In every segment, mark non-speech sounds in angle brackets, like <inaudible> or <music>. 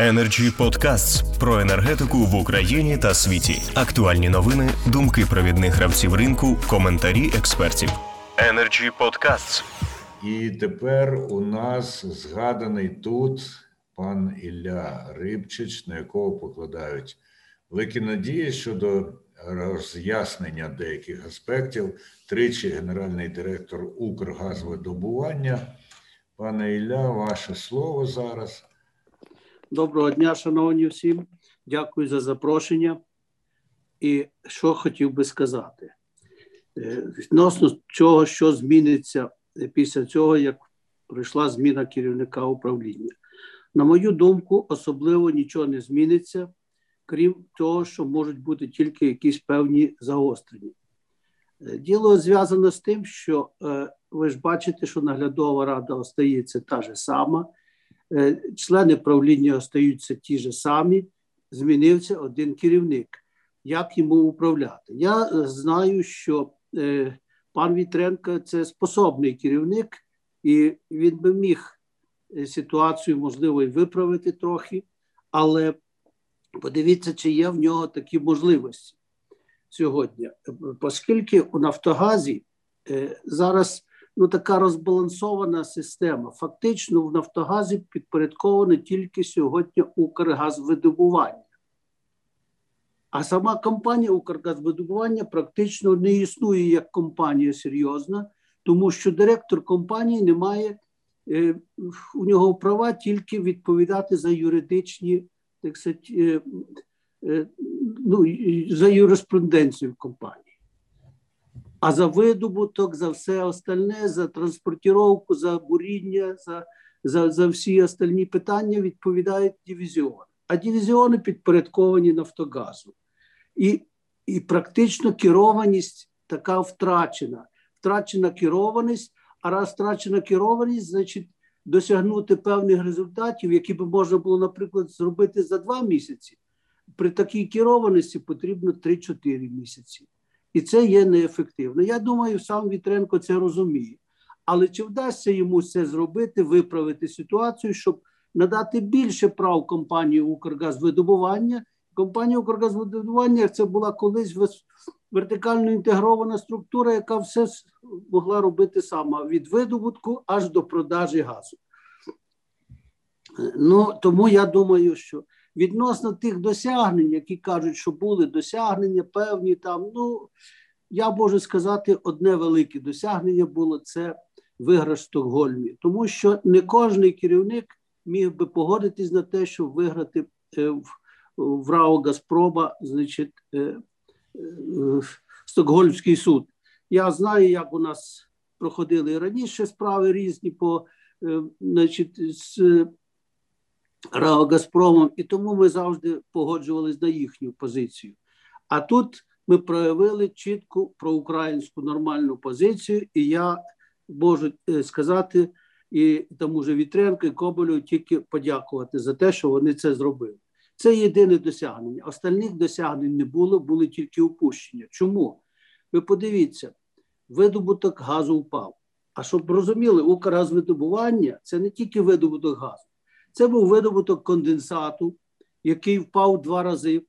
Energy Podcasts про енергетику в Україні та світі. Актуальні новини, думки провідних гравців ринку, коментарі експертів. Energy Podcasts. І тепер у нас згаданий тут пан Ілля Рибчич, на якого покладають великі надії щодо роз'яснення деяких аспектів. Тричі генеральний директор Укргазвидобування. Пане Ілля, ваше слово зараз. Доброго дня, шановні всім. Дякую за запрошення. І що хотів би сказати е, відносно чого, що зміниться після цього, як прийшла зміна керівника управління. На мою думку, особливо нічого не зміниться, крім того, що можуть бути тільки якісь певні загострення. Е, діло зв'язане з тим, що е, ви ж бачите, що наглядова рада остається та ж сама. Е, члени правління остаються ті ж самі, змінився один керівник. Як йому управляти? Я е, знаю, що е, пан Вітренко це способний керівник, і він би міг ситуацію, можливо, і виправити трохи, але подивіться, чи є в нього такі можливості сьогодні, оскільки у Нафтогазі зараз ну, така розбалансована система. Фактично, в Нафтогазі підпорядковано тільки сьогодні Укргазвидобування. А сама компанія Укргазвидобування практично не існує як компанія серйозна, тому що директор компанії не має е, у нього права тільки відповідати за юридичні, так сказати, е, е, ну, за юриспруденцію компанії. А за видобуток, за все остальне, за транспортировку, за буріння, за за, за всі остальні питання відповідають дивізіони. А дивізіони підпорядковані Нафтогазу. І і практично керованість така втрачена. Втрачена керованість, а раз втрачена керованість, значить досягнути певних результатів, які би можна було, наприклад, зробити за два місяці. При такій керованості потрібно 3-4 місяці. І це є неефективно. Я думаю, сам Вітренко це розуміє. Але чи вдасться йому це зробити, виправити ситуацію, щоб надати більше прав компанії Укргазвидобування? Компанія Укргазвидобування це була колись вертикально інтегрована структура, яка все могла робити сама від видобутку аж до продажі газу. Ну тому я думаю, що Відносно тих досягнень, які кажуть, що були досягнення певні там. Ну я можу сказати, одне велике досягнення було це виграш в Стокгольмі, тому що не кожний керівник міг би погодитись на те, щоб виграти е, в, в РАО Газпрома, значить, е, е, Стокгольмський суд. Я знаю, як у нас проходили раніше справи різні по значить, з РАО Газпромом, і тому ми завжди погоджувалися на їхню позицію. А тут ми проявили чітку проукраїнську нормальну позицію, і я можу е, сказати і тому же Вітренко і Коболю тільки подякувати за те, що вони це зробили. Це єдине досягнення. Остальних досягнень не було, були тільки упущення. Чому? Ви подивіться, видобуток газу впав. А щоб розуміли, Укргазвидобування – це не тільки видобуток газу. Це був видобуток конденсату, який впав два рази.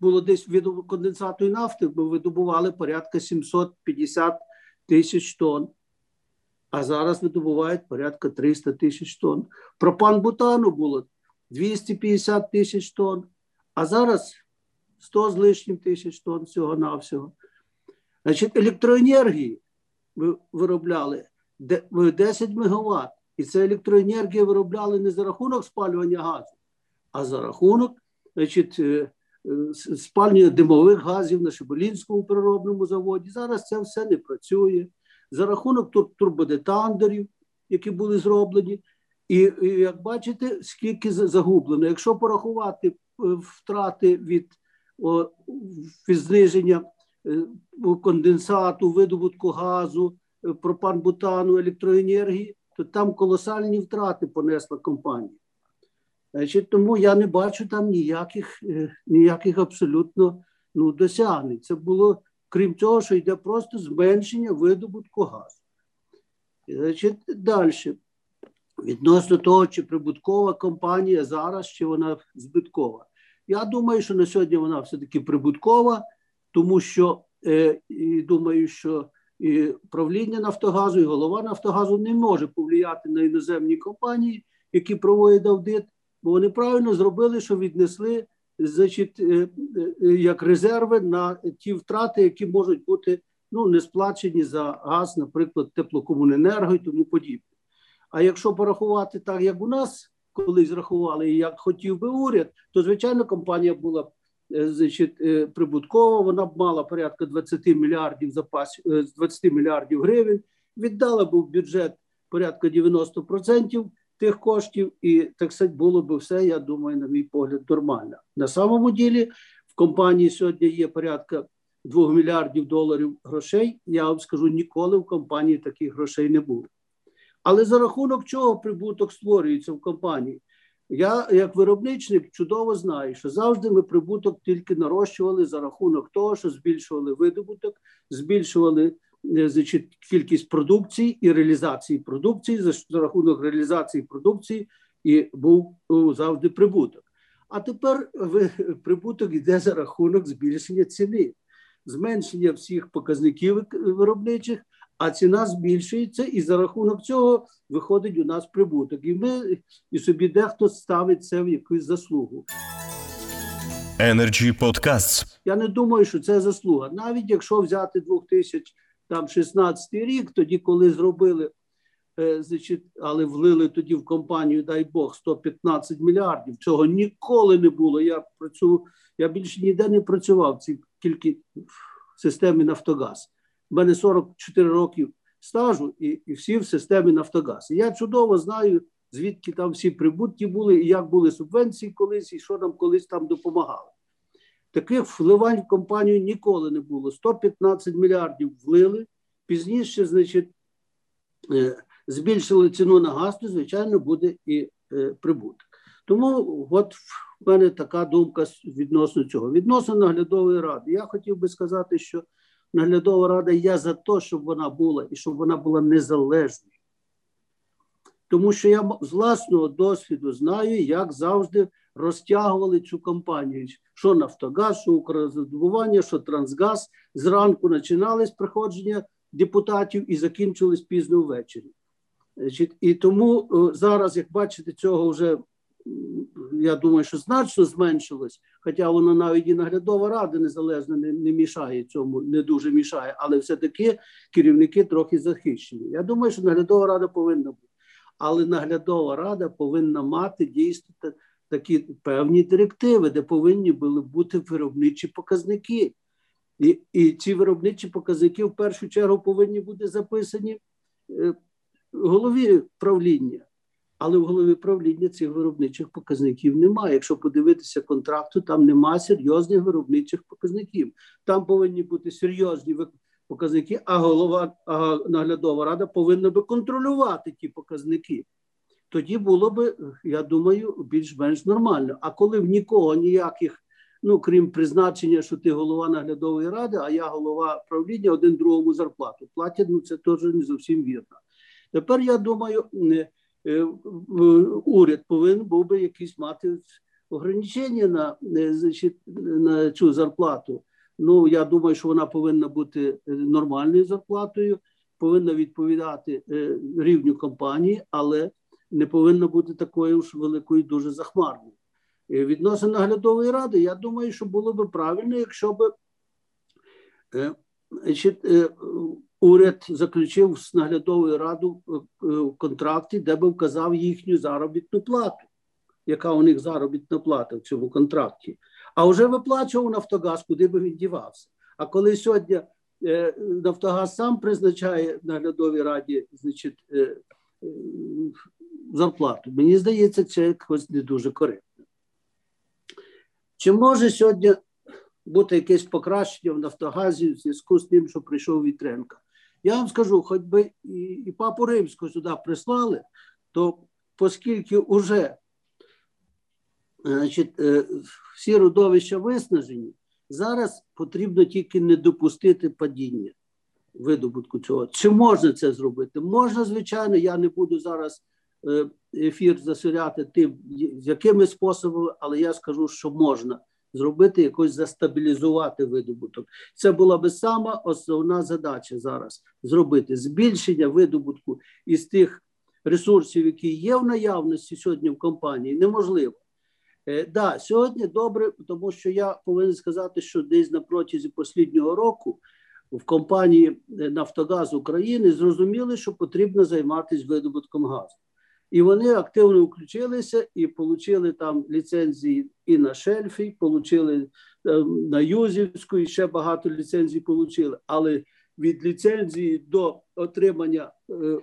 Було десь видобуток конденсату і нафти, ми видобували порядка 750 тисяч тонн. А зараз видобувають порядка 300 тисяч тонн. Пропан бутану було 250 тисяч тонн, а зараз 100 з лишнім тисяч тонн всього-навсього. Значить, електроенергії ми виробляли 10 мегаватт. І це електроенергія виробляли не за рахунок спалювання газу, а за рахунок значить, е, е, спалювання димових газів на Шебелінському переробному заводі. Зараз це все не працює. За рахунок турбодетандерів, які були зроблені. І, і як бачите, скільки загублено. Якщо порахувати е, втрати від, о, від зниження конденсату, видобутку газу, пропан-бутану, електроенергії то там колосальні втрати понесла компанія. Значить, Тому я не бачу там ніяких е, ніяких абсолютно ну, досягнень. Це було, крім того, що йде просто зменшення видобутку газу. Значить, Далі. відносно того, чи прибуткова компанія зараз, чи вона збиткова. Я думаю, що на сьогодні вона все-таки прибуткова, тому що е, і думаю, що і правління Нафтогазу і голова Нафтогазу не може повлияти на іноземні компанії, які проводять аудит, бо вони правильно зробили, що віднесли значить, е, е, як резерви на ті втрати, які можуть бути ну, не сплачені за газ, наприклад, теплокомуненерго і тому подібне. А якщо порахувати так, як у нас колись рахували, і як хотів би уряд, то звичайно компанія була е, значить, прибуткова, вона б мала порядка 20 мільярдів запас 20 мільярдів гривень, віддала б в бюджет порядка 90% тих коштів, і так сказати, було б все, я думаю, на мій погляд, нормально. На самому ділі в компанії сьогодні є порядка 2 мільярдів доларів грошей. Я вам скажу, ніколи в компанії таких грошей не було. Але за рахунок чого прибуток створюється в компанії? Я, як виробничник, чудово знаю, що завжди ми прибуток тільки нарощували за рахунок того, що збільшували видобуток, збільшували Е, значить, кількість продукції і реалізації продукції за, рахунок реалізації продукції і був завжди прибуток. А тепер <laughs> прибуток йде за рахунок збільшення ціни, зменшення всіх показників виробничих, а ціна збільшується, і за рахунок цього виходить у нас прибуток. І ми і собі дехто ставить це в якусь заслугу. Energy Podcasts. Я не думаю, що це заслуга. Навіть якщо взяти 2000 там 16-й рік, тоді, коли зробили, е, значить, але влили тоді в компанію, дай Бог, 115 мільярдів. Цього ніколи не було. Я працюю, я більше ніде не працював ці тільки в системі Нафтогаз. У мене 44 років стажу, і і всі в системі Нафтогаз. І я чудово знаю, звідки там всі прибутки були, і як були субвенції колись, і що нам колись там допомагали. Таких вливань в компанію ніколи не було. 115 мільярдів влили. Пізніше, значить, е, збільшили ціну на газ, то, звичайно, буде і е, прибуток. Тому от в мене така думка відносно цього. Відносно наглядової ради. Я хотів би сказати, що наглядова рада я за те, щоб вона була і щоб вона була незалежною. Тому що я з власного досвіду знаю, як завжди розтягували цю компанію. Що Нафтогаз, що Укрзадобування, що Трансгаз зранку починали приходження депутатів і закінчились пізно ввечері. І тому зараз, як бачите, цього вже я думаю, що значно зменшилось, хоча воно навіть і наглядова рада незалежно не, не мішає цьому, не дуже мішає, але все-таки керівники трохи захищені. Я думаю, що наглядова рада повинна бути. Але наглядова рада повинна мати дійсно такі певні директиви, де повинні були бути виробничі показники. І і ці виробничі показники в першу чергу повинні бути записані е, голові правління. Але в голові правління цих виробничих показників немає. Якщо подивитися контракту, там немає серйозних виробничих показників. Там повинні бути серйозні показники, а голова а наглядова рада повинна би контролювати ті показники тоді було б, я думаю, більш-менш нормально. А коли в нікого ніяких, ну крім призначення, що ти голова наглядової ради, а я голова правління, один другому зарплату платять, ну це теж не зовсім вірно. Тепер я думаю, уряд повинен був би якісь мати ограничення на, е, на цю зарплату. Ну, я думаю, що вона повинна бути е, нормальною зарплатою, повинна відповідати рівню компанії, але не повинна бути такою ж великою, дуже захмарною. Відносно наглядової ради, я думаю, що було б правильно, якщо б е, е, уряд заключив з наглядовою радою е, в контракті, де би вказав їхню заробітну плату, яка у них заробітна плата в цьому контракті, а вже виплачував Нафтогаз, куди би він дівався. А коли сьогодні Нафтогаз сам призначає наглядовій раді, значить, зарплату. Мені здається, це якось не дуже коректно. Чи може сьогодні бути якесь покращення в Нафтогазі в зв'язку з тим, що прийшов Вітренко? Я вам скажу, хоч би і, і папу Римського сюди прислали, то оскільки вже значить, е, всі родовища виснажені, зараз потрібно тільки не допустити падіння видобутку цього. Чи можна це зробити? Можна, звичайно, я не буду зараз е, ефір засоряти тим, якими способами, але я скажу, що можна зробити якось застабілізувати видобуток. Це була би сама основна задача зараз зробити збільшення видобутку із тих ресурсів, які є в наявності сьогодні в компанії, неможливо. Е, да, сьогодні добре, тому що я повинен сказати, що десь на протязі останнього року в компанії е, Нафтогаз України зрозуміли, що потрібно займатися видобутком газу. І вони активно включилися і отримали там ліцензії і на шельфі, отримали ем, на Юзівську, і ще багато ліцензій отримали. Але від ліцензії до отримання е, е,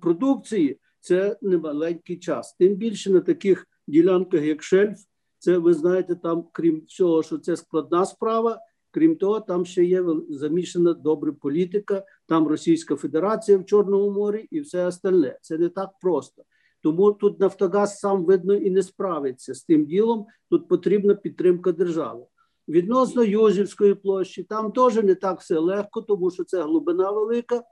продукції це немаленький час. Тим більше на таких ділянках, як шельф, це ви знаєте, там, крім всього, що це складна справа. Крім того, там ще є замішана добра політика, там Російська Федерація в Чорному морі і все остальне. Це не так просто. Тому тут Нафтогаз сам видно і не справиться з тим ділом. Тут потрібна підтримка держави. Відносно Юзівської площі, там теж не так все легко, тому що це глибина велика.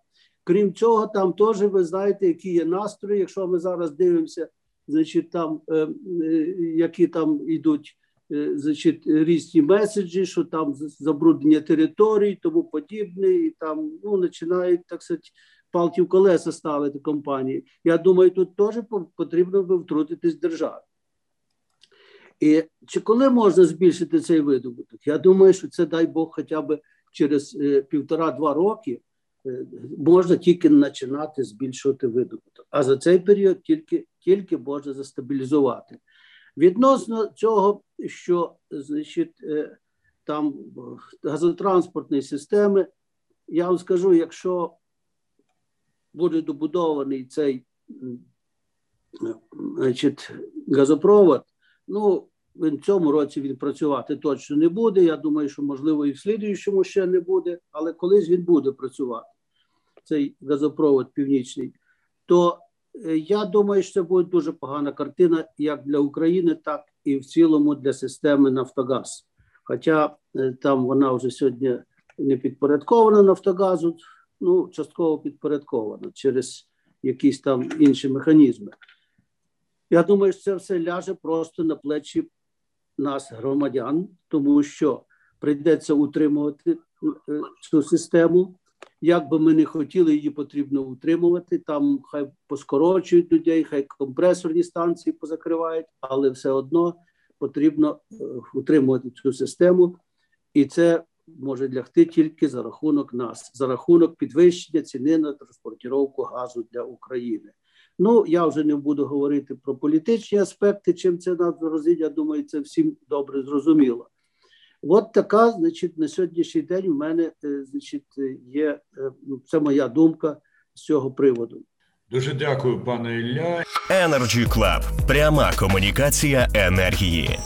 Крім цього, там теж ви знаєте, які є настрої. Якщо ми зараз дивимося, значить там е, е, які там йдуть значить, різні меседжі, що там забруднення територій, тому подібне, і там ну, починають так сказати, палки в колеса ставити компанії. Я думаю, тут теж потрібно би втрутитись державі. І чи коли можна збільшити цей видобуток? Я думаю, що це дай Бог хоча б через е, півтора-два роки е, можна тільки починати збільшувати видобуток. А за цей період тільки, тільки можна застабілізувати. Відносно цього, що значить, е, там газотранспортної системи, я вам скажу, якщо буде добудований цей значить, газопровод, ну в цьому році він працювати точно не буде. Я думаю, що можливо і в слідуючому ще не буде, але колись він буде працювати, цей газопровод північний, то Е, я думаю, що це буде дуже погана картина як для України, так і в цілому для системи Нафтогаз. Хоча е, там вона вже сьогодні не підпорядкована Нафтогазу, ну частково підпорядкована через якісь там інші механізми. Я думаю, що це все ляже просто на плечі нас, громадян, тому що прийдеться утримувати е, цю систему. Як би ми не хотіли, її потрібно утримувати. Там хай поскорочують людей, хай компресорні станції позакривають, але все одно потрібно е, утримувати цю систему, і це може лягти тільки за рахунок нас, за рахунок підвищення ціни на транспортіровку газу для України. Ну я вже не буду говорити про політичні аспекти. Чим це нас розить, я думаю, це всім добре зрозуміло. От така, значить, на сьогоднішній день у мене е, значить, є е, ну, це моя думка з цього приводу. Дуже дякую, пане Ілля. Energy Club. пряма комунікація енергії.